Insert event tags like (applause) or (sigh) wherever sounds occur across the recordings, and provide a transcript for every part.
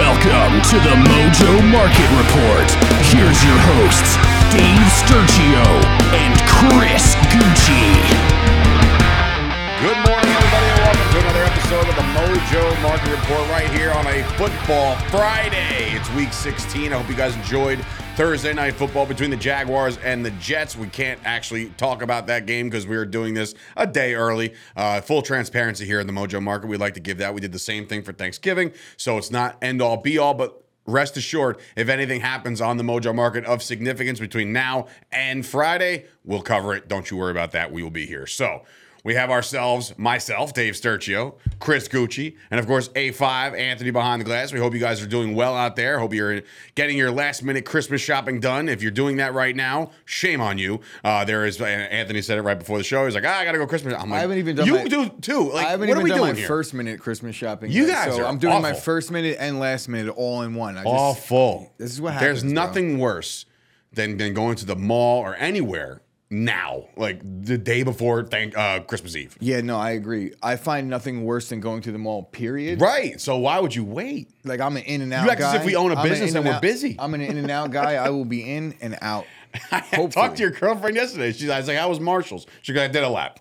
Welcome to the Mojo Market Report. Here's your hosts, Dave Sturchio and Chris Gueci. Episode of the Mojo Market Report right here on a football Friday. It's week 16. I hope you guys enjoyed Thursday night football between the Jaguars and the Jets. We can't actually talk about that game because we are doing this a day early. Uh, full transparency here in the Mojo Market. We'd like to give that. We did the same thing for Thanksgiving, so it's not end all be all, but rest assured, if anything happens on the Mojo Market of significance between now and Friday, we'll cover it. Don't you worry about that. We will be here. So, we have ourselves, myself, Dave Sturchio, Chris Gueci, and of course, A5, Anthony behind the glass. We hope you guys are doing well out there. Hope you're getting your last minute Christmas shopping done. If you're doing that right now, shame on you. Uh, there is, Anthony said it right before the show. He's like, ah, I got to go Christmas. I'm like, I haven't even done it. You my- do too. Like, I haven't what are we done doing my here? first minute Christmas shopping. You guys so are I'm doing my first minute and last minute all in one. I just, Awful. This is what There's happens, bro. nothing worse than, than going to the mall or anywhere now, like the day before thank uh, Christmas Eve. Yeah, no, I agree. I find nothing worse than going to the mall. Period. Right. So why would you wait? Like I'm an in and out. You act as if we own a I'm business in and we're busy. I'm an in and out guy. I will be in and out. (laughs) I Hopefully. talked to your girlfriend yesterday. She's I was like, I was Marshall's. She goes, I did a lap.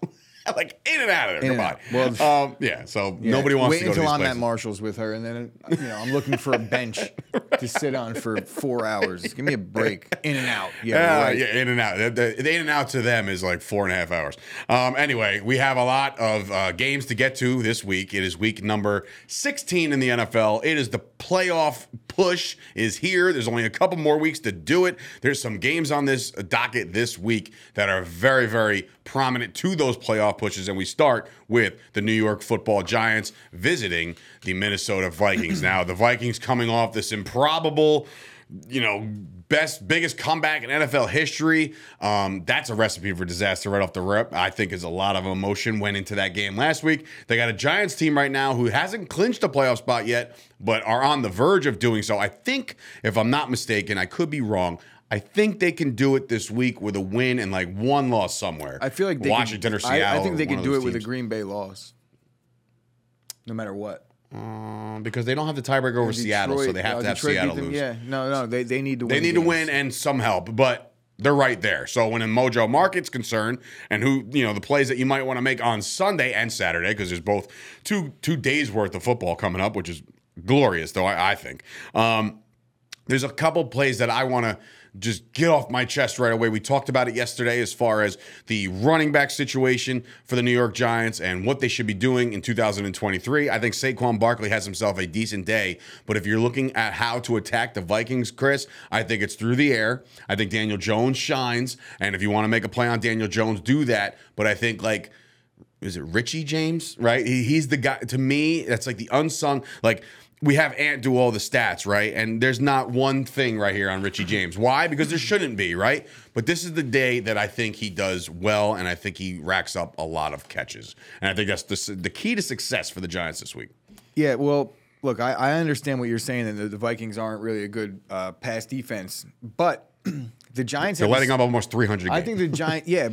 (laughs) like in and out of there. In Goodbye. Well, um, yeah. So Yeah, nobody wants wait to go until to I'm places. at Marshalls with her, and then uh, you know I'm looking for a bench (laughs) to sit on for four hours. Give me a break. In and out. Yeah, Yeah, right. yeah, in and out. The, the- the in and out to them is like four and a half hours. Um, anyway, we have a lot of uh, games to get to this week. It is week number 16 in the NFL. It is the playoff push is here. There's only a couple more weeks to do it. There's some games on this docket this week that are very, very prominent to those playoff pushes. And we start with the New York football giants visiting the Minnesota Vikings. (clears throat) now, the Vikings coming off this improbable you know, best, biggest comeback in NFL history. Um, that's a recipe for disaster right off the rip. I think is a lot of emotion went into that game last week. They got a Giants team right now who hasn't clinched a playoff spot yet, but are on the verge of doing so. I think, if I'm not mistaken, I could be wrong. I think they can do it this week with a win and like one loss somewhere. I feel like Washington could, or Seattle. I, I think they could do it with a. Green Bay loss, no matter what. Um, because they don't have the tiebreaker over Seattle, so they have uh, to have Detroit Seattle lose. Yeah, no, no, they, they need to win. They need to win and some help, but they're right there. So when a Mojo Market's concerned, and who you know the plays that you might want to make on Sunday and Saturday, because there's both two two days worth of football coming up, which is glorious, though I, I think. Um, there's a couple plays that I want to just get off my chest right away. We talked about it yesterday as far as the running back situation for the New York Giants and what they should be doing in 2023. I think Saquon Barkley has himself a decent day, but if you're looking at how to attack the Vikings, Chris, I think it's through the air. I think Daniel Jones shines, and if you want to make a play on Daniel Jones, do that. But I think like is it Richie James? Right? He, he's the guy to me. That's like the unsung. Like we have Ant do all the stats, right? And there's not one thing right here on Richie James. Why? Because there shouldn't be, right? But this is the day that I think he does well, and I think he racks up a lot of catches. And I think that's the the key to success for the Giants this week. Yeah, well, look, I, I understand what you're saying, and the, the Vikings aren't really a good uh, pass defense, but (clears throat) the Giants. They're letting up almost 300. I think the Giants, yeah,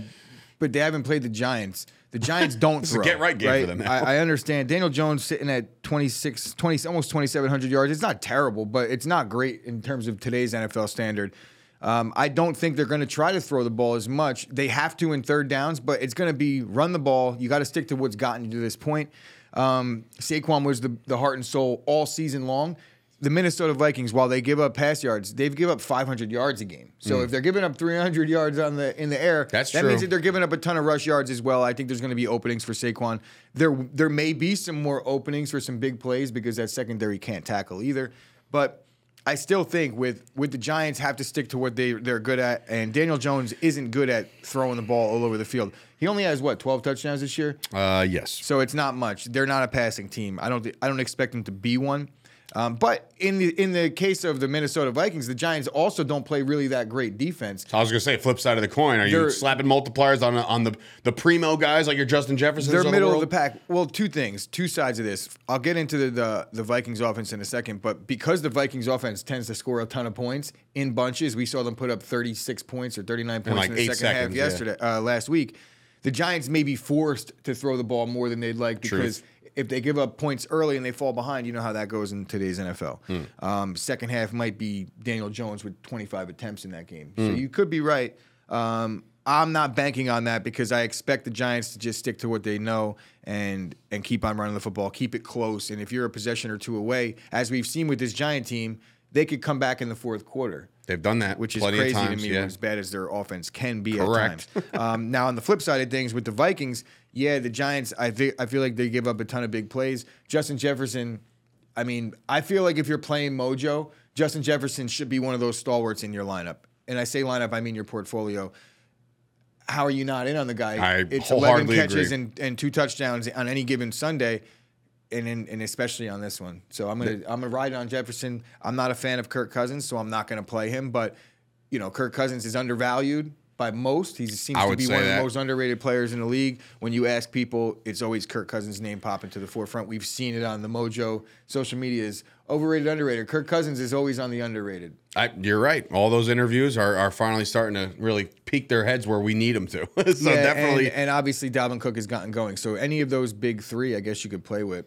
but they haven't played the Giants. The Giants don't (laughs) throw. get-right game for them. I, I understand. Daniel Jones sitting at 26, 20, almost 2,700 yards. It's not terrible, but it's not great in terms of today's NFL standard. Um, I don't think they're going to try to throw the ball as much. They have to in third downs, but it's going to be run the ball. You got to stick to what's gotten you to this point. Um, Saquon was the, the heart and soul all season long. The Minnesota Vikings, while they give up pass yards, they've give up 500 yards a game. So if they're giving up 300 yards on the in the air, Mm. That's that true. means that they're giving up a ton of rush yards as well. I think there's going to be openings for Saquon. There there may be some more openings for some big plays because that secondary can't tackle either. But I still think with with the Giants have to stick to what they they're good at, and Daniel Jones isn't good at throwing the ball all over the field. He only has what 12 touchdowns this year, Uh, yes. so it's not much. They're not a passing team. I don't thi- I don't expect them to be one. Um, but in the in the case of the Minnesota Vikings, the Giants also don't play really that great defense. I was gonna say flip side of the coin. Are you slapping multipliers on on the the primo guys like your Justin Jefferson? They're middle of the pack. Well, two things, two sides of this. I'll get into the, the the Vikings offense in a second, but because the Vikings offense tends to score a ton of points in bunches, we saw them put up 36 points or 39 points in, like the eight second half seconds, yeah. yesterday, uh, last week. The Giants may be forced to throw the ball more than they'd like because if they give up points early and they fall behind, you know how that goes in today's NFL. Hmm. Um, second half might be Daniel Jones with 25 attempts in that game. Hmm. So you could be right. Um, I'm not banking on that because I expect the Giants to just stick to what they know and and keep on running the football, keep it close. And if you're a possession or two away, as we've seen with this Giant team, they could come back in the fourth quarter They've done that, which is crazy of times. to me yeah. as bad as their offense can be Correct. at times. (laughs) um, now, on the flip side of things, with the Vikings, yeah, the Giants, I think I feel like they give up a ton of big plays. Justin Jefferson, I mean, I feel like if you're playing Mojo, Justin Jefferson should be one of those stalwarts in your lineup. And I say lineup, I mean your portfolio. How are you not in on the guy? I it's 11 catches and, and two touchdowns on any given Sunday and in, and especially on this one. So I'm gonna I'm gonna ride on Jefferson. I'm not a fan of Kirk Cousins, so I'm not gonna play him. But you know, Kirk Cousins is undervalued by most. He seems to be one of the most underrated players in the league. When you ask people, it's always Kirk Cousins' name popping to the forefront. We've seen it on the Mojo social media is overrated, underrated. Kirk Cousins is always on the underrated. I, you're right. All those interviews are, are finally starting to really peak their heads where we need them to. (laughs) so Yeah, definitely, and, and obviously Dalvin Cook has gotten going. So any of those big three, I guess you could play with.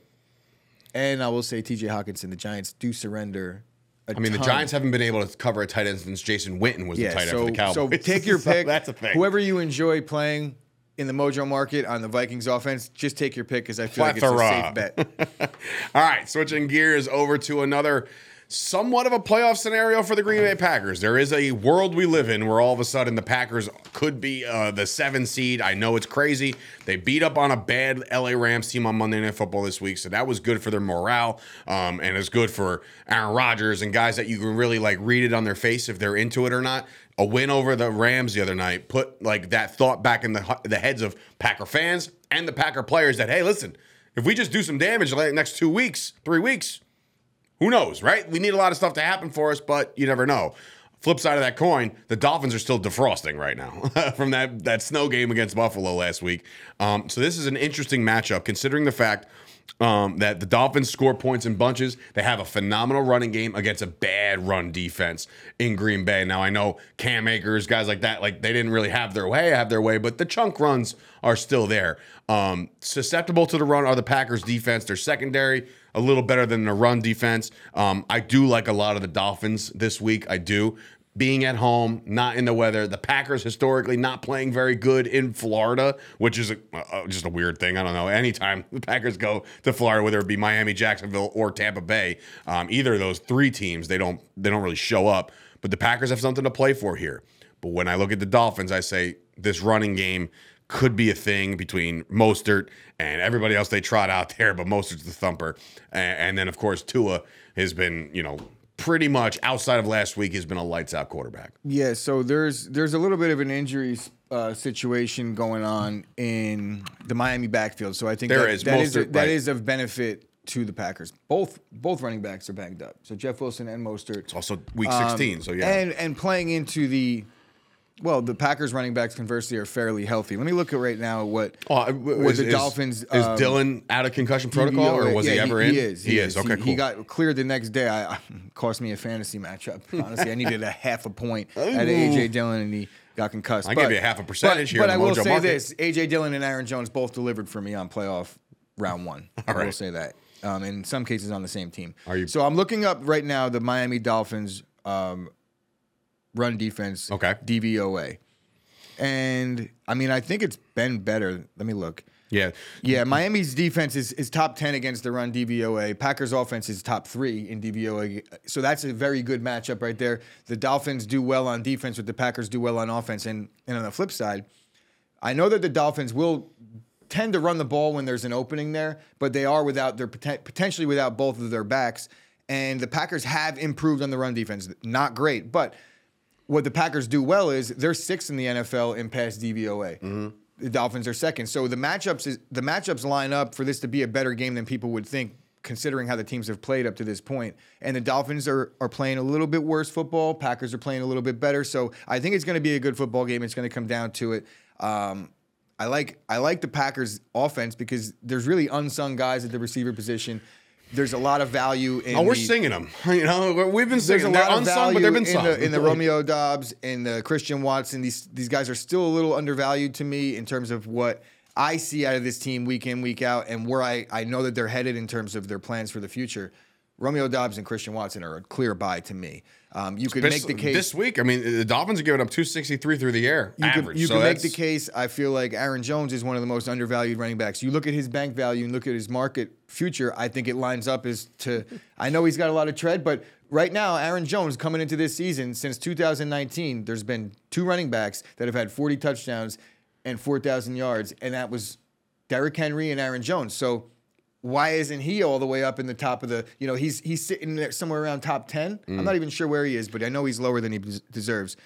And I will say T.J. Hockenson, the Giants do surrender. I I mean, the Giants haven't been able to cover a tight end since Jason Witten was the tight end so, for the Cowboys. So take your (laughs) pick. that's a thing. Whoever you enjoy playing in the Mojo market on the Vikings offense, just take your pick because I feel like it's a safe bet. (laughs) All right, switching gears over to another somewhat of a playoff scenario for the Green Bay Packers. There is a world we live in where all of a sudden the Packers could be uh, the seven seed. I know it's crazy. They beat up on a bad LA Rams team on Monday Night Football this week, so that was good for their morale, um, and it's good for Aaron Rodgers and guys that you can really like read it on their face if they're into it or not. A win over the Rams the other night put like that thought back in the the heads of Packer fans and the Packer players that hey, listen, if we just do some damage the next two weeks, three weeks, who knows, right? We need a lot of stuff to happen for us, but you never know. Flip side of that coin, the Dolphins are still defrosting right now (laughs) from that, that snow game against Buffalo last week. Um, so this is an interesting matchup, considering the fact um, that the Dolphins score points in bunches. They have a phenomenal running game against a bad run defense in Green Bay. Now I know Cam Akers, guys like that, like they didn't really have their way, have their way, but the chunk runs are still there. Um, susceptible to the run are the Packers defense. Their secondary a little better than the run defense. Um, I do like a lot of the Dolphins this week. I do. Being at home, not in the weather. The Packers historically not playing very good in Florida, which is a, uh, just a weird thing. I don't know. Anytime the Packers go to Florida, whether it be Miami, Jacksonville, or Tampa Bay, um, either of those three teams, they don't they don't really show up. But the Packers have something to play for here. But when I look at the Dolphins, I say this running game could be a thing between Mostert and everybody else they trot out (laughs) there, but Mostert's the thumper. And, and then, of course, Tua has been, you know, pretty much outside of last week, has been a lights out quarterback. Yeah, so there's there's a little bit of an injury uh, situation going on in the Miami backfield. So I think There that, is. that is Mostert, that right. is of benefit to the Packers. Both both running backs are banged up. So Jeff Wilson and Mostert. It's also week Um, 16, so yeah. And and playing into the well, the Packers running backs conversely are fairly healthy. Let me look at right now what Oh, what is, the Dolphins Is um, Dillon out of concussion protocol, or was he Yeah, ever in? He is. He, is. Okay, cool. He got cleared the next day. I, (laughs) cost me a fantasy matchup. Honestly, I needed a half a point (laughs) at AJ Dillon, and he got concussed. I but, gave you a half a percentage but, here But I will say market. this: AJ Dillon and Aaron Jones both delivered for me on playoff round one. (laughs) I will say that. Um, in some cases, on the same team. Are you- So I'm looking up right now the Miami Dolphins um, run defense. Okay. DVOA. And I mean, I think it's been better. Let me look. yeah. Yeah, Miami's defense is, is top 10 against the run DVOA. Packers offense is top three in DVOA. So that's a very good matchup right there. The Dolphins do well on defense, but the Packers do well on offense. And, and on the flip side, I know that the Dolphins will tend to run the ball when there's an opening there, but they are without their potentially without both of their backs. And the Packers have improved on the run defense. Not great, but what the Packers do well is they're sixth in the NFL in pass DVOA. The Dolphins are second. So the matchups is the matchups line up for this to be a better game than people would think, considering how the teams have played up to this point. And the Dolphins are are playing a little bit worse football. Packers are playing a little bit better. So I think it's going to be a good football game. It's going to come down to it. Um, I like I like the Packers offense because there's really unsung guys at the receiver position. There's a lot of value in Oh, we're the- singing them. (laughs) You know, we've been there's singing. a They're lot of unsung, value but they've been in sung. the, in the Romeo Doubs and the Christian Watson. These these guys are still a little undervalued to me in terms of what I see out of this team week in, week out, and where I, I know that they're headed in terms of their plans for the future, Romeo Doubs and Christian Watson are a clear buy to me. Um, you could make the case. this week. I mean, the Dolphins are giving up 263 through the air you average. could, you so could make the case. I feel like Aaron Jones is one of the most undervalued running backs. You look at his bank value and look at his market future. I think it lines up as to. I know he's got a lot of tread, but right now, Aaron Jones coming into this season since 2019, there's been two running backs that have had 40 touchdowns and 4,000 yards, and that was Derrick Henry and Aaron Jones. So why isn't he all the way up in the top of the? You know, he's he's sitting there somewhere around top ten. I'm mm. not even sure where he is, but I know he's lower than he deserves.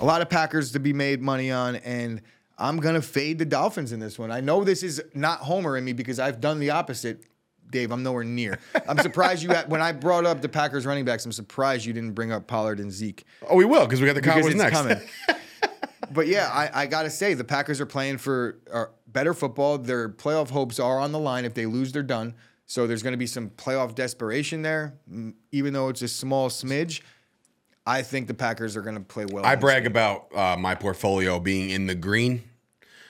A lot of Packers to be made money on, and I'm gonna fade the Dolphins in this one. I know this is not Homer in me because I've done the opposite. Dave, I'm nowhere near. I'm surprised you had, when I brought up the Packers running backs. I'm surprised you didn't bring up Pollard and Zeke Oh, we will because we got the Cowboys next. coming. (laughs) but yeah, I, I gotta say the Packers are playing for uh, better football. Their playoff hopes are on the line. If they lose, they're done. So there's going to be some playoff desperation there, even though it's a small smidge. I think the Packers are going to play well. I brag game. about uh, my portfolio being in the green.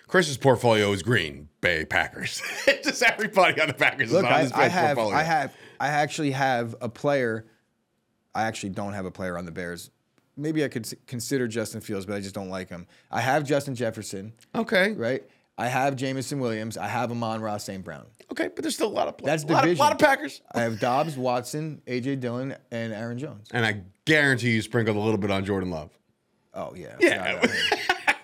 Chris's portfolio is green Bay Packers. (laughs) Just everybody on the Packers Look, is on I, I have, portfolio. I have, I actually have a player. I actually don't have a player on the Bears. Maybe I could consider Justin Fields, but I just don't like him. I have Justin Jefferson, Okay. right? I have Jameson Williams. I have Amon-Ra St. Brown. Okay, but there's still a lot of That's a lot, of, lot of Packers. I have Doubs, Watson, AJ Dillon, and Aaron Jones. And I guarantee you sprinkled a little bit on Jordan Love. Oh yeah, Yeah.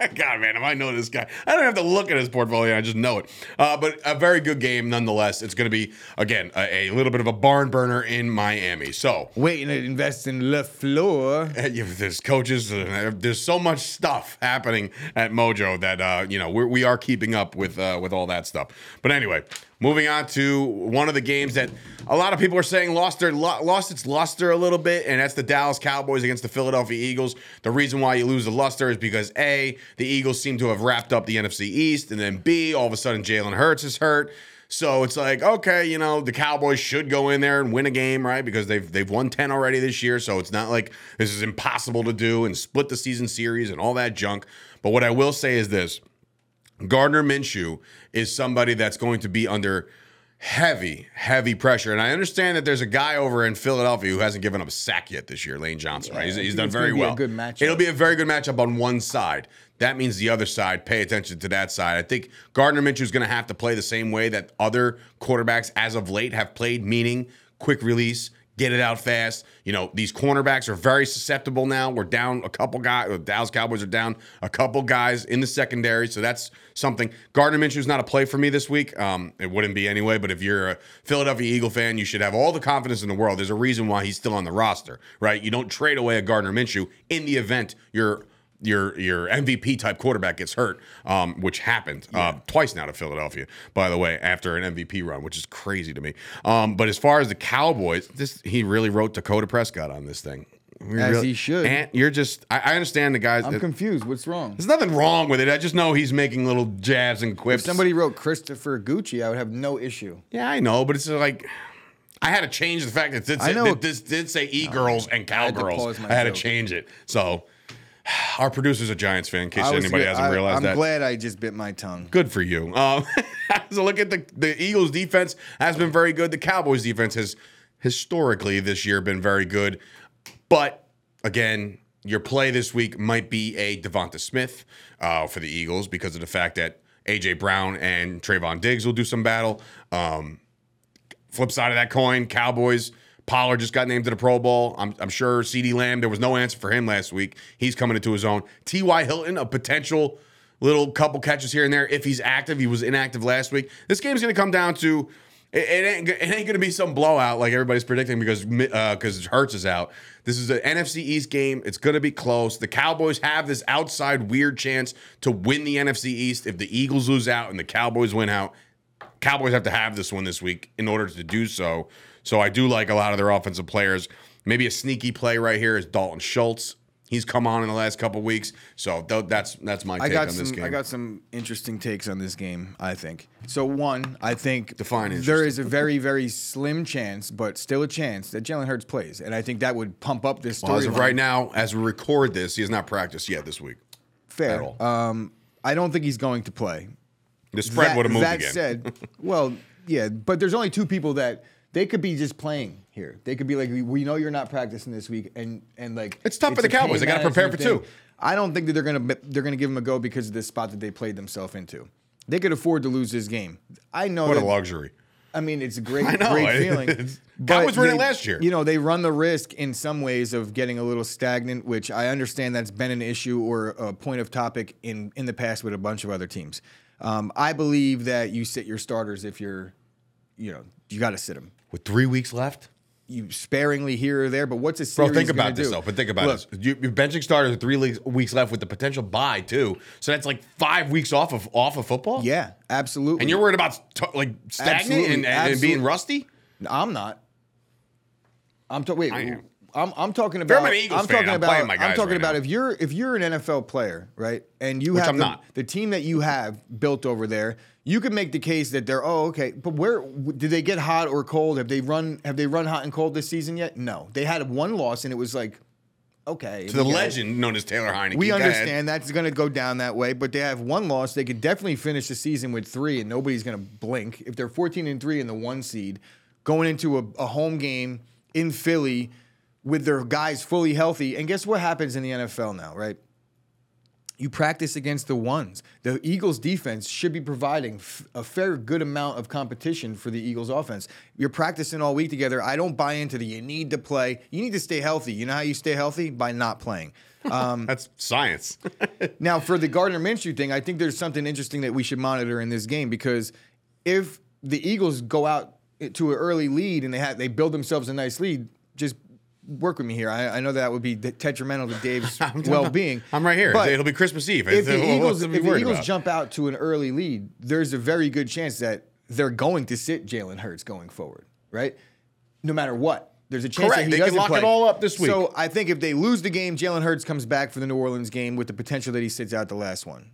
Forgot about him. God, man, if I know this guy, I don't have to look at his portfolio. I just know it. Uh, but a very good game nonetheless. It's going to be, again, a, a little bit of a barn burner in Miami. So, Waiting to invest in (laughs) yeah, there's coaches. Uh, there's so much stuff happening at Mojo that uh, you know we're, we are keeping up with uh, with all that stuff. But anyway, moving on to one of the games that a lot of people are saying lost their lost its luster a little bit, and that's the Dallas Cowboys against the Philadelphia Eagles. The reason why you lose the luster is because a the Eagles seem to have wrapped up the NFC East, and then b all of a sudden Jalen Hurts is hurt. So it's like, okay, you know, the Cowboys should go in there and win a game, right? Because they've they've won 10 already this year. So it's not like this is impossible to do and split the season series and all that junk. But what I will say is this Gardner Minshew is somebody that's going to be under heavy, heavy pressure. And I understand that there's a guy over in Philadelphia who hasn't given up a sack yet this year, Lane Johnson, right? He's, he's done very well. good matchup. It'll be a very good matchup on one side. That means the other side, pay attention to that side. I think Gardner Minshew is going to have to play the same way that other quarterbacks as of late have played, meaning quick release, get it out fast. You know, these cornerbacks are very susceptible now. We're down a couple guys. Dallas Cowboys are down a couple guys in the secondary, so that's something. Gardner Minshew is not a play for me this week. Um, it wouldn't be anyway, but if you're a Philadelphia Eagle fan, you should have all the confidence in the world. There's a reason why he's still on the roster, right? You don't trade away a Gardner Minshew in the event you're your your MVP type quarterback gets hurt, um, which happened uh, twice now to Philadelphia, by the way, after an MVP run, which is crazy to me. Um, but as far as the Cowboys, this he really wrote Dakota Prescott on this thing. We As he should. And you're just, I, I understand the guys. I'm it- confused. What's wrong? there's nothing wrong with it. I just know he's making little jabs and quips. If somebody wrote Christopher Gueci, I would have no issue. yeah, I know, but it's like. I had to change the fact that this, I know- this did say e girls and had to cowgirls. I had to change it. So, our producer's a Giants fan, in case I was anybody good- hasn't I- realized I'm that. glad I just bit my tongue. Good for you. Um, (laughs) so look at the the Eagles defense has been very good. The Cowboys defense has historically this year been very good, but again, your play this week might be a Devonta Smith uh, for the Eagles because of the fact that AJ Brown and Trevon Diggs will do some battle. Um, flip side of that coin, Cowboys. Pollard just got named to the Pro Bowl. I'm, I'm sure CeeDee Lamb, there was no answer for him last week. He's coming into his own. T.Y. Hilton, a potential little couple catches here and there if he's active. He was inactive last week. This game's going to come down to it, it ain't it ain't going to be some blowout like everybody's predicting because because uh, Hurts is out. This is an NFC East game. It's going to be close. The Cowboys have this outside weird chance to win the NFC East if the Eagles lose out and the Cowboys win out. Cowboys have to have this one this week in order to do so. So I do like a lot of their offensive players. Maybe a sneaky play right here is Dalton Schultz. He's come on in the last couple weeks, so th- that's that's my I take got on this some. game. I got some interesting takes on this game. I think so. One, I think Define there interesting. a very, very slim chance, but still a chance that Jalen Hurts plays, and I think that would pump up this well, as of right now, as we record this, he has not practiced yet this week. fair. Um, I don't think he's going to play. The spread would have moved that again. said, (laughs) well, yeah, but there's only two people that they could be just playing here. They could be like, we- we know you're not practicing this week, and and like It's tough for the Cowboys. They gotta prepare management for two. I don't think that they're gonna they're gonna give them a go because of the spot that they played themselves into. They could afford to lose this game. I know what a luxury. I mean, it's a great, (laughs) I know, great feeling. (laughs) Cowboys were in it last year. You know, they run the risk in some ways of getting a little stagnant, which I understand that's been an issue or a point of topic in in the past with a bunch of other teams. Um, I believe that you sit your starters if you're, you know, you got to sit them. With three weeks left? You sparingly here or there, but what's a series Bro, think about this do? though. But think about Look, this. You, you're benching starters with three leagues, weeks left with the potential buy too. So that's like five weeks off of off of football. Yeah, absolutely. And you're worried about t- like stagnant and, and, and being rusty. I'm not. I'm talking. Wait, I am. I'm I'm talking I'm about. I'm fan, talking I'm about. I'm talking right about now. if you're if you're an NFL player, right, and you Which have I'm the, not. the team that you have built over there, you could make the case that they're oh okay, but where did they get hot or cold? Have they run Have they run hot and cold this season yet? No, they had one loss and it was like okay To the it. legend known as Taylor Heinicke. We understand that's going to go down that way, but they have one loss. They could definitely finish the season with three, and nobody's going to blink. If they're 14 and three in the one seed, going into a, a home game in Philly with their guys fully healthy, and guess what happens in the NFL now, right? You practice against the ones. The Eagles defense should be providing f- a fair good amount of competition for the Eagles offense. You're practicing all week together. I don't buy into the you need to play. You need to stay healthy. You know how you stay healthy? By not playing. Um, (laughs) That's science. (laughs) Now, for the Gardner Minshew thing, I think there's something interesting that we should monitor in this game because if the Eagles go out to an early lead and they have they build themselves a nice lead, just work with me here. I, I know that would be detrimental to Dave's (laughs) well-being. I'm right here. But It'll be Christmas Eve. if uh, the What's Eagles, if the Eagles jump out to an early lead, there's a very good chance that they're going to sit Jalen Hurts going forward, right? No matter what. There's a chance Correct. that he They can doesn't lock play. it all up this week. So I think if they lose the game, Jalen Hurts comes back for the New Orleans game with the potential that he sits out the last one,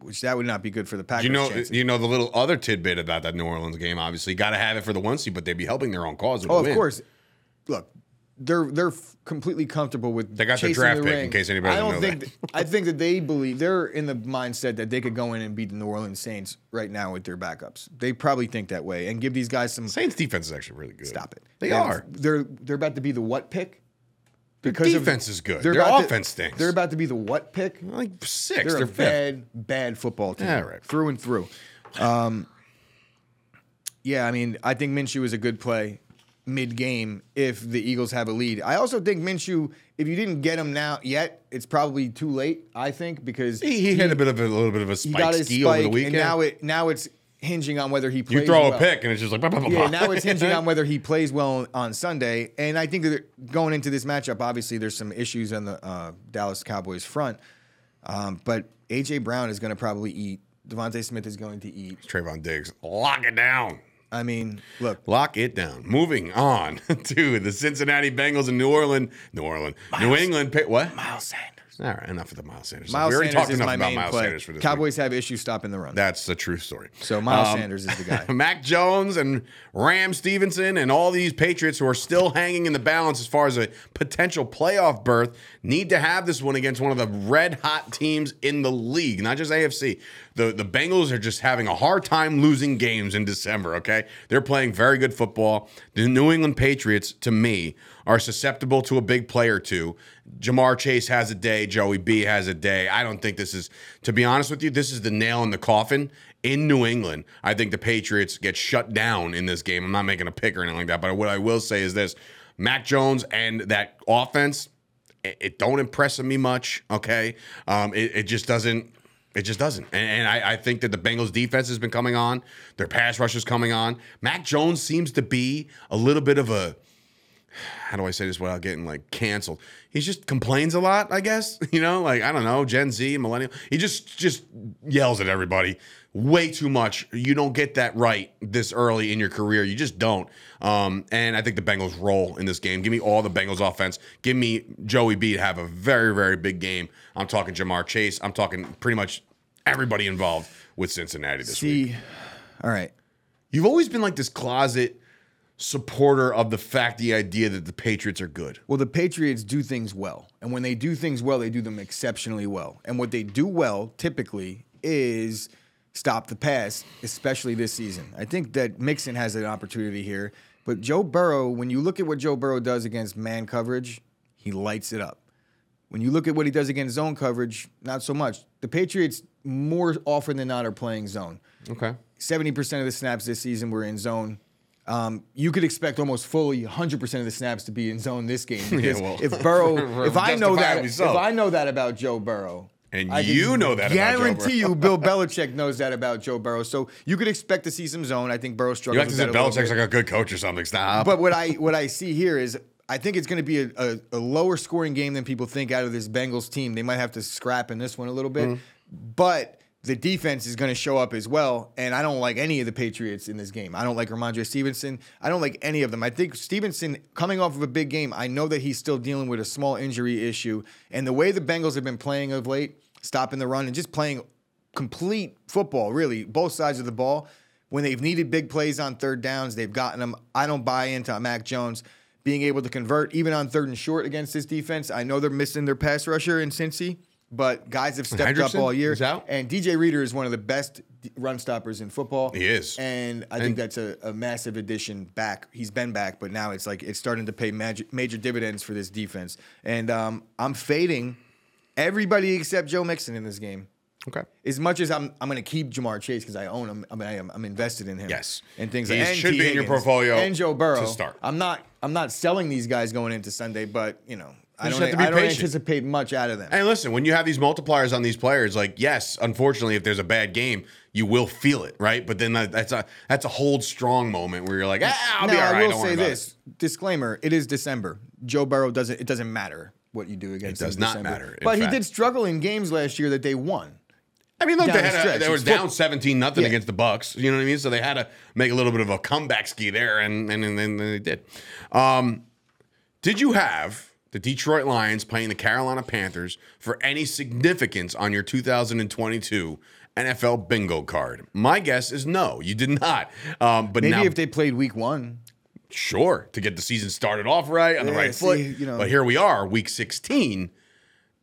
which that would not be good for the Packers. you know, chances. you know the little other tidbit about that New Orleans game. Obviously, got to have it for the one seed, but they'd be helping their own cause. with oh, of win. course. Look, they're they're completely comfortable with. They got their draft the pick, in case anybody I don't know think. that. th- I think that they believe they're in the mindset that they could go in and beat the New Orleans Saints right now with their backups. They probably think that way and give these guys some. Saints defense is actually really good. Stop it. They are. They're they're about to be the what pick? Their of- defense is good. Their about to- offense stinks. They're about to be the what pick? like 6 They're, They're, a fifth. bad, bad football team. Yeah, right. Through and through. Um, yeah, I mean, I think Minshew is a good play mid game if the Eagles have a lead. I also think Minshew, if you didn't get him now yet, it's probably too late, I think, because He, he had a bit of a, little bit of a spike ski spike, over the weekend. and now it now it's hinging on whether he plays you throw well. a pick and it's just like blah, blah, blah, Yeah, now it's hinging on (laughs) whether he plays well on Sunday. And I think that going into this matchup, obviously there's some issues on the uh, Dallas Cowboys front. Um, but AJ Brown is going to probably eat. DeVonta Smith is going to eat. Trevon Diggs, lock it down. I mean, look, Lock it down. Moving on (laughs) to the Cincinnati Bengals in New Orleans. New Orleans. New England. Pay, what? Miles Sanders. All right, enough of the Miles Sanders. Miles we already Sanders talked is enough my about main Miles play. Sanders for this week. Cowboys have issues stopping the run. That's the true story. so Miles Um, Sanders is the guy. (laughs) Mac Jones and Rhamondre Stevenson and all these Patriots who are still hanging in the balance as far as a potential playoff berth need to have this one against one of the red hot teams in the league, not just AFC. The the Bengals are just having a hard time losing games in December, okay? They're playing very good football. The New England Patriots to me are susceptible to a big play or two. Ja'Marr Chase has a day, Joey B has a day. I don't think this is to be honest with you, this is the nail in the coffin in New England, I think the Patriots get shut down in this game. I'm not making a pick or anything like that, but what I will say is this: Mac Jones and that offense, it, don't impress me much. Okay, um, it, it just doesn't. It just doesn't. And, and I, I think that the Bengals defense has been coming on. Their pass rush is coming on. Mac Jones seems to be a little bit of a how do I say this without getting like canceled? He just complains a lot, I guess. (laughs) You know, like I don't know, Gen Z, millennial. He just just yells at everybody way too much. You don't get that right this early in your career. You just don't. Um, and I think the Bengals roll in this game. Give me all the Bengals offense. Give me Joey B to have a very very big game. I'm talking Ja'Marr Chase. I'm talking pretty much everybody involved with Cincinnati this week. See, all right. You've always been like this closet supporter of the fact, the idea that the Patriots are good. Well, the Patriots do things well. And when they do things well, they do them exceptionally well. And what they do well typically is stop the pass, especially this season. I think that Mixon has an opportunity here. But Joe Burrow, when you look at what Joe Burrow does against man coverage, he lights it up. When you look at what he does against zone coverage, not so much. The Patriots, more often than not, are playing zone. Okay. 70% of the snaps this season were in zone. Um, you could expect almost fully 100% of the snaps to be in zone this game. (laughs) Because well, if Burrow, (laughs) if I know that, if. I know that about Joe Burrow, And I you know that guarantee you, Bill Belichick knows that about Joe Burrow. So you could expect to see some zone. I think Burrow You struggles like to say Belichick's like a good coach or something. Stop. But what I what I see here is I think it's going to be a, a, a lower scoring game than people think out of this Bengals team. They might have to scrap in this one a little bit, Mm-hmm. but the defense is going to show up as well. And I don't like any of the Patriots in this game. I don't like Rhamondre Stevenson. I don't like any of them. I think Stevenson coming off of a big game. I know that he's still dealing with a small injury issue, and the way the Bengals have been playing of late, stopping the run and just playing complete football, really, both sides of the ball. When they've needed big plays on third downs, they've gotten them. I don't buy into Mac Jones being able to convert even on third and short against this defense. I know they're missing their pass rusher in Cincy, but guys have stepped up all year. And DJ Reader is one of the best run stoppers in football. He is. And I think that's a, a massive addition back. He's been back, but now it's like it's starting to pay major, major dividends for this defense. And um, I'm fading everybody except Joe Mixon in this game. okay. As much as I'm, I'm going to keep Ja'Marr Chase because I own him. I mean, I am, I'm invested in him. Yes. and things He like and should T. be in your portfolio and Joe Burrow to start. I'm not. I'm not selling these guys going into Sunday, but you know, I don't. have to be I don't patient. anticipate much out of them. And listen, when you have these multipliers on these players, like yes, unfortunately, if there's a bad game, you will feel it, right? But then that, that's a that's a hold strong moment where you're like, ah, I'll now, be all right. I will say this disclaimer: It is December. Joe Burrow doesn't. It doesn't matter what you do against. It does not December. matter, But he did struggle in games last year that they won. I mean, look, down they the had a, they were down seventeen nothing Yeah. against the Bucks. You know what I mean? So they had to make a little bit of a comeback ski there, and and, and then they did. Um, did you have the Detroit Lions playing the Carolina Panthers for any significance on your 2022 NFL bingo card? My guess is no, you did not. Um, but Maybe now, if they played Week One. sure, to get the season started off right on the right see, foot. you know. But here we are, week 16.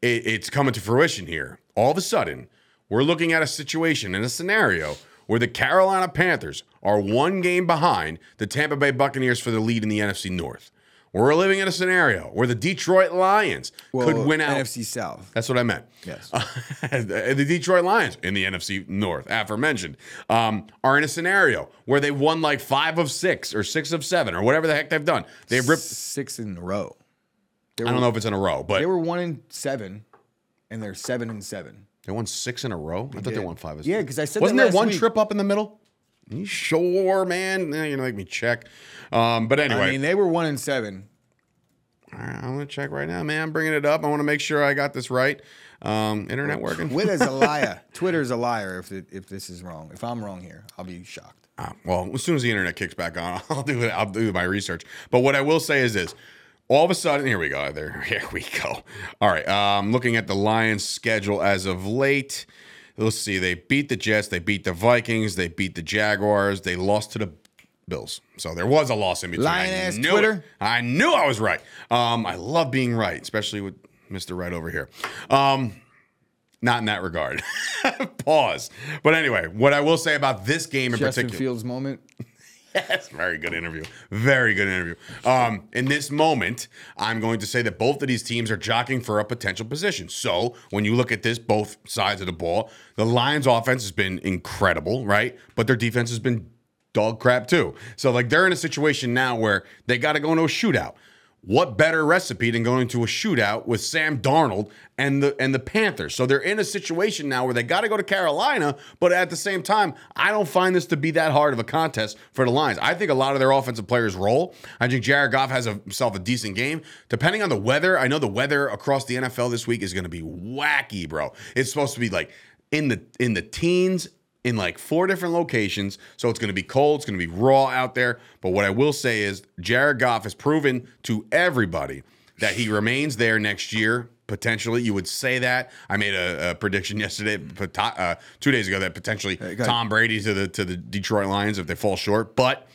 It, it's coming to fruition here. All of a sudden, we're looking at a situation and a scenario where the Carolina Panthers are one game behind the Tampa Bay Buccaneers for the lead in the NFC North. We're living in a scenario where the Detroit Lions could win out. NFC South. That's what I meant. Yes. (laughs) the the Detroit Lions in the NFC North, aforementioned, um, are in a scenario where they won like five of six or six of seven or whatever the heck they've done. They've ripped. six in a row. I don't know if it's in a row, but They were one in seven, and they're seven and seven. they won six in a row. I thought they won five. Yeah, because I said wasn't that there one week. trip up in the middle? You sure, man? Eh, You're gonna make me check. Um, but anyway, I mean, they were one and seven. all right, I'm gonna check right now, man. I'm bringing it up. I want to make sure I got this right. Um, internet working? Twitter's a (laughs) liar. Twitter's a liar. If it, if this is wrong, if I'm wrong here, I'll be shocked. Ah, well, as soon as the internet kicks back on, (laughs) I'll do it. I'll do my research. But what I will say is this: all of a sudden, here we go. There, (laughs) here we go. All right. Um, looking at the Lions' schedule as of late, let's see. They beat the Jets. They beat the Vikings. They beat the Jaguars. They lost to the Bills. So there was a loss in between. I Lion-ass knew Twitter. it. I knew I was right. Um, I love being right, especially with Mr. Right over here. Um, not in that regard. (laughs) Pause. But anyway, what I will say about this game in Justin particular. Fields moment. Yes, very good interview. Very good interview. Um, in this moment, I'm going to say that both of these teams are jockeying for a potential position. So when you look at this, both sides of the ball, the Lions' offense has been incredible, right? But their defense has been dog crap too. So like they're in a situation now where they got to go into a shootout. What better recipe than going to a shootout with Sam Darnold and the and the Panthers? So they're in a situation now where they got to go to Carolina, but at the same time, I don't find this to be that hard of a contest for the Lions. I think a lot of their offensive players roll. I think Jared Goff has a, himself a decent game. Depending on the weather, I know the weather across the NFL this week is going to be wacky, bro. It's supposed to be like in the in the teens in like four different locations. So it's going to be cold. It's going to be raw out there. But what I will say is Jared Goff has proven to everybody that he remains there next year. Potentially, you would say that. I made a, a prediction yesterday, uh, two days ago, that potentially. Tom Brady to the to the Detroit Lions if they fall short. But,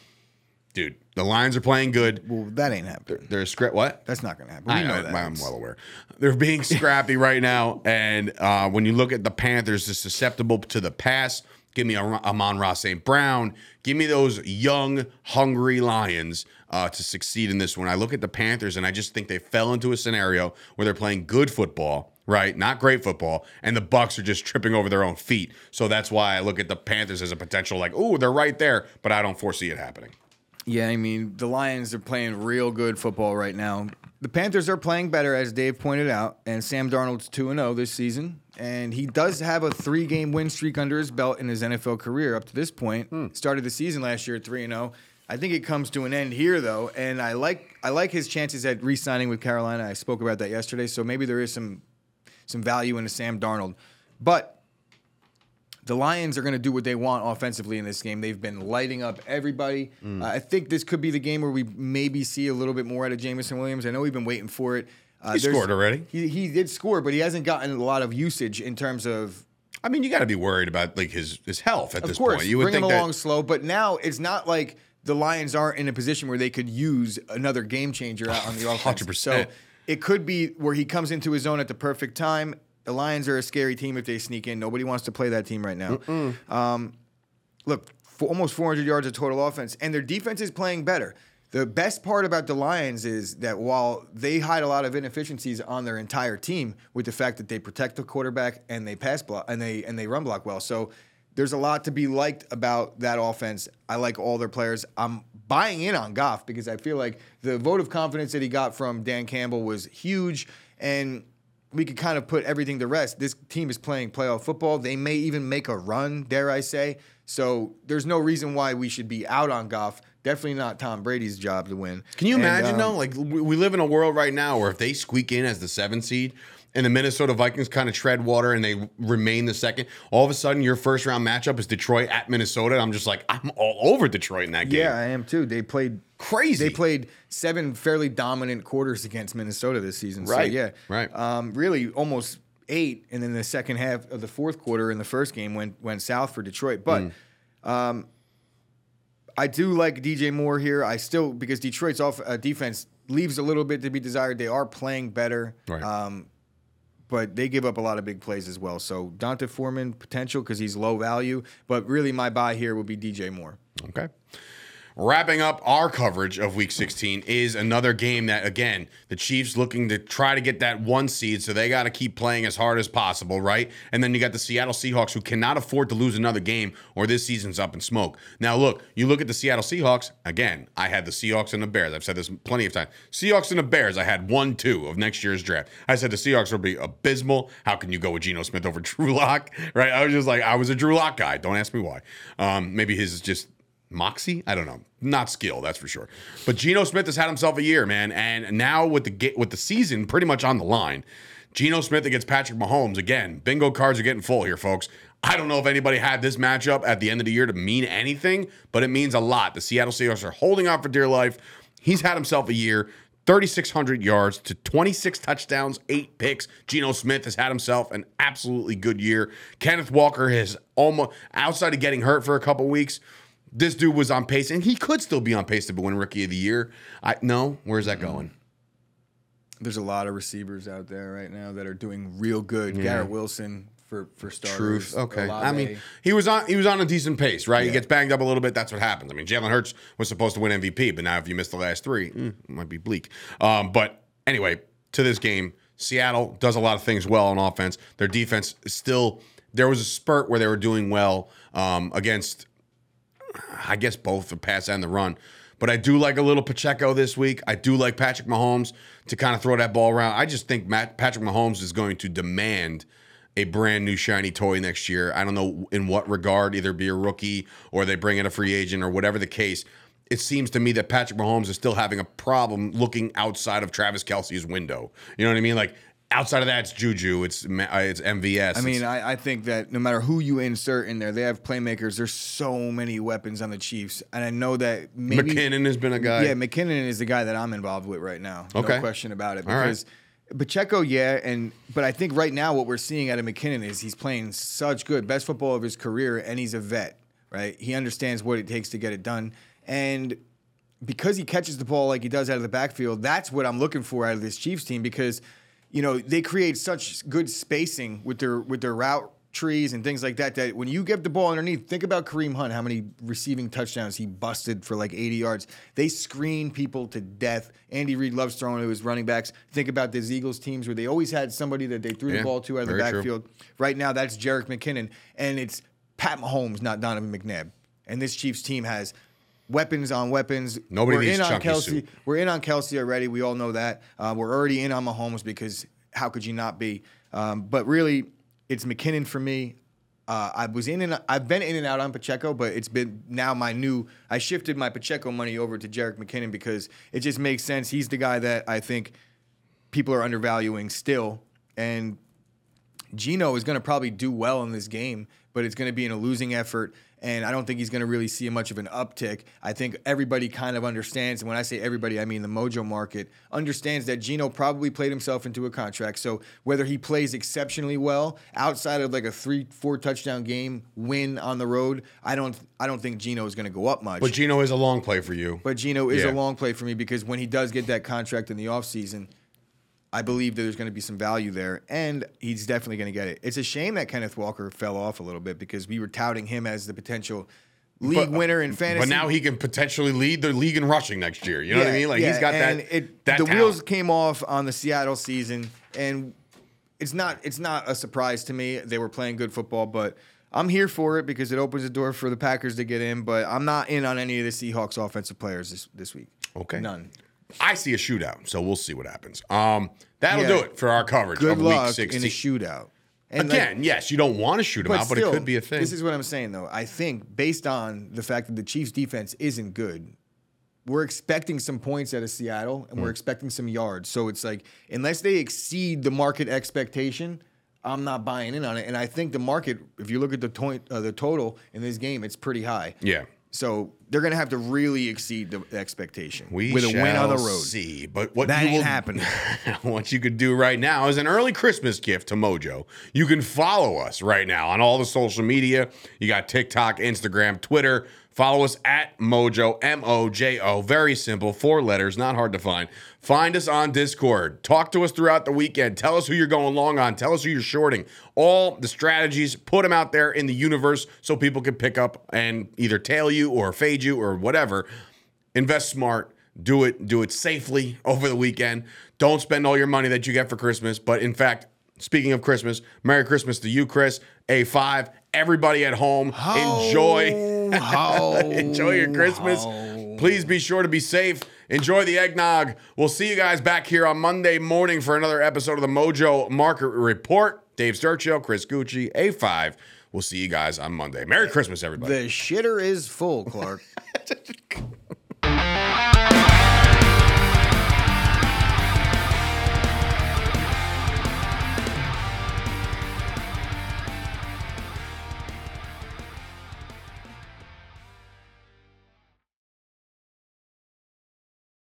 dude, the Lions are playing good. Well, that ain't happening. They're script. What? That's not going to happen. I, We know I- that. I'm well aware. They're being scrappy right now, and uh, when you look at the Panthers, they're susceptible to the pass. Give me a Amon-Ra St. Brown. Give me those young, hungry Lions uh, to succeed in this one. I look at the Panthers and I just think they fell into a scenario where they're playing good football, right? Not great football, and the Bucks are just tripping over their own feet. So that's why I look at the Panthers as a potential, like, oh, they're right there, but I don't foresee it happening. Yeah, I mean, the Lions are playing real good football right now. The Panthers are playing better, as Dave pointed out, and Sam Darnold's 2 0 this season. And he does have a three game win streak under his belt in his NFL career up to this point. Hmm. Started the season last year at 3 0. I think it comes to an end here, though, and I like I like his chances at re-signing with Carolina. I spoke about that yesterday, so maybe there is some some value in a Sam Darnold. But the Lions are going to do what they want offensively in this game. They've been lighting up everybody. Mm. Uh, I think this could be the game where we maybe see a little bit more out of Jameson Williams. I know we've been waiting for it. Uh, He scored already. He, he did score, but he hasn't gotten a lot of usage in terms of. I mean, you got to be worried about like his his health at Of this course, point. You would bring him think along that slow, but now it's not like the Lions aren't in a position where they could use another game changer out on the (laughs) offense. 100%. So it could be where he comes into his zone at the perfect time. The Lions are a scary team if they sneak in. Nobody wants to play that team right now. Um, look, for almost 400 yards of total offense, and their defense is playing better. The best part about the Lions is that while they hide a lot of inefficiencies on their entire team with the fact that they protect the quarterback and they pass block and they and they run block well. So there's a lot to be liked about that offense. I like all their players. I'm buying in on Goff because I feel like the vote of confidence that he got from Dan Campbell was huge and we could kind of put everything to rest. This team is playing playoff football. They may even make a run, dare I say. So there's no reason why we should be out on Goff. Definitely not Tom Brady's job to win. Can you And, imagine um, though? Like we we live in a world right now where if they squeak in as the seven seed and the Minnesota Vikings kind of tread water and they remain the second, all of a sudden your first round matchup is Detroit at Minnesota. I'm just like I'm all over Detroit in that game. Yeah, I am too. They played Crazy. They played seven fairly dominant quarters against Minnesota this season. So, Right, yeah. right. Um, really, almost eight, and then the second half of the fourth quarter in the first game went went south for Detroit. But Mm. um, I do like DJ Moore here. I still because Detroit's off uh, defense leaves a little bit to be desired. They are playing better. Right. Um, but they give up a lot of big plays as well. So D'Onta Foreman potential because he's low value, but really my buy here would be DJ Moore. Okay. Wrapping up our coverage of week 16 is another game that, again, the Chiefs looking to try to get that one seed, so they got to keep playing as hard as possible, right? And then you got the Seattle Seahawks who cannot afford to lose another game or this season's up in smoke. Now, look, you look at the Seattle Seahawks, again, I had the Seahawks and the Bears. I've said this plenty of times. Seahawks and the Bears, I had one, two of next year's draft. I said the Seahawks will be abysmal. How can you go with Geno Smith over (laughs) Drew Lock, right? I was just like, I was a Drew Lock guy. Don't ask me why. Um, maybe his is just moxie. I don't know. Not skill, that's for sure. But Geno Smith has had himself a year, man, and now with the with the season pretty much on the line, Geno Smith against Patrick Mahomes again. Bingo cards are getting full here, folks. I don't know if anybody had this matchup at the end of the year to mean anything, but it means a lot. The Seattle Seahawks are holding out for dear life. He's had himself a year. 3,600 yards to 26 touchdowns, eight picks. Geno Smith has had himself an absolutely good year. Kenneth Walker has almost, outside of getting hurt for a couple weeks, this dude was on pace, and he could still be on pace to win Rookie of the Year. I no, where's that going? There's a lot of receivers out there right now that are doing real good. Garrett Wilson for for starters. Truth. Okay. I mean, he was on he was on a decent pace, right? He gets banged up a little bit. That's what happens. I mean, Jalen Hurts was supposed to win MVP, but now if you miss the last three, mm, it might be bleak. Um, but anyway, to this game, Seattle does a lot of things well on offense. Their defense is still there was a spurt where they were doing well um, against, I guess both the pass and the run. But I do like a little Pacheco this week. I do like Patrick Mahomes to kind of throw that ball around. I just think Matt, Patrick Mahomes is going to demand a brand new shiny toy next year. I don't know in what regard, either be a rookie or they bring in a free agent or whatever the case. It seems to me that Patrick Mahomes is still having a problem looking outside of Travis Kelce's window. You know what I mean? Like outside of that, it's Juju, it's uh, it's MVS. I mean, I, I think that no matter who you insert in there, they have playmakers. There's so many weapons on the Chiefs, and I know that maybe McKinnon has been a guy. Yeah, McKinnon is the guy that I'm involved with right now. Okay. No question about it. All right. Because Pacheco, yeah, and but I think right now what we're seeing out of McKinnon is he's playing such good, best football of his career, and he's a vet, right? He understands what it takes to get it done. And because he catches the ball like he does out of the backfield, that's what I'm looking for out of this Chiefs team because you know they create such good spacing with their with their route trees and things like that. That when you get the ball underneath, think about Kareem Hunt, how many receiving touchdowns he busted for like 80 yards. They screen people to death. Andy Reid loves throwing to his running backs. Think about these Eagles teams where they always had somebody that they threw Yeah, the ball to out of the very true. backfield. Right now, that's Jerick McKinnon, and it's Pat Mahomes, not Donovan McNabb. And this Chiefs team has weapons on weapons. Nobody We're needs in on Kelce. soup. We're in on Kelce already. We all know that. Uh, we're already in on Mahomes because how could you not be? Um, but really, it's McKinnon for me. Uh, I was in and I've been in and out on Pacheco, but it's been now my new. I shifted my Pacheco money over to Jerick McKinnon because it just makes sense. He's the guy that I think people are undervaluing still, and Geno is going to probably do well in this game, but it's going to be in a losing effort. And I don't think he's going to really see much of an uptick. I think everybody kind of understands. And when I say everybody, I mean the mojo market understands that Geno probably played himself into a contract. So whether he plays exceptionally well outside of like a three, four touchdown game win on the road, I don't, I don't think Geno is going to go up much. But Geno is a long play for you. But Geno is Yeah. a long play for me because when he does get that contract in the offseason, I believe that there's going to be some value there, and he's definitely going to get it. It's a shame that Kenneth Walker fell off a little bit because we were touting him as the potential league uh, winner in fantasy. But now he can potentially lead the league in rushing next year. You know what I mean? Like yeah, he's got that. It, that the talent. wheels came off on the Seattle season, and it's not it's not a surprise to me. They were playing good football, but I'm here for it because it opens the door for the Packers to get in. But I'm not in on any of the Seahawks offensive players this this week. Okay. none. I see a shootout, so we'll see what happens. Um, that'll Yeah. do it for our coverage Good of luck Week 16. in a shootout. And like- Again, yes, you don't want to shoot him But out, but still, it could be a thing. This is what I'm saying, though. I think based on the fact that the Chiefs' defense isn't good, we're expecting some points out of Seattle, and Hmm. we're expecting some yards. So it's like unless they exceed the market expectation, I'm not buying in on it. And I think the market, if you look at the to- uh, the total in this game, it's pretty high. yeah. So they're going to have to really exceed the expectation We with a win on the road. See, but what That you ain't will, happening. (laughs) what you could do right now is an early Christmas gift to Mojo. You can follow us right now on all the social media. You got TikTok, Instagram, Twitter. Follow us at Mojo, M O J O. Very simple, four letters, not hard to find. Find us on Discord. Talk to us throughout the weekend. Tell us who you're going long on. Tell us who you're shorting. All the strategies, put them out there in the universe so people can pick up and either tail you or fade you or whatever invest smart do it do it safely (laughs) over the weekend don't spend all your money that you get for christmas but in fact speaking of christmas merry christmas to you chris a5 everybody at home enjoy Ho, enjoy your christmas. Ho. please be sure to be safe. Enjoy the eggnog. We'll see you guys back here on monday morning for another episode of the mojo market report. Dave Sturchio chris Gueci a5 we'll see you guys on monday. Merry christmas everybody. The shitter is full, Clark. (laughs)